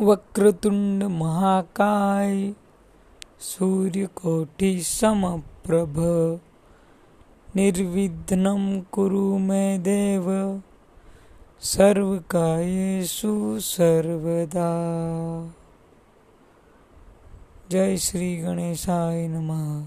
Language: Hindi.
वक्रतुंड महाकाय सूर्यकोटि समप्रभ। निर्विघ्नं कुरु मे देव सर्वकायेषु सर्वदा। जय श्री गणेशाय नमः।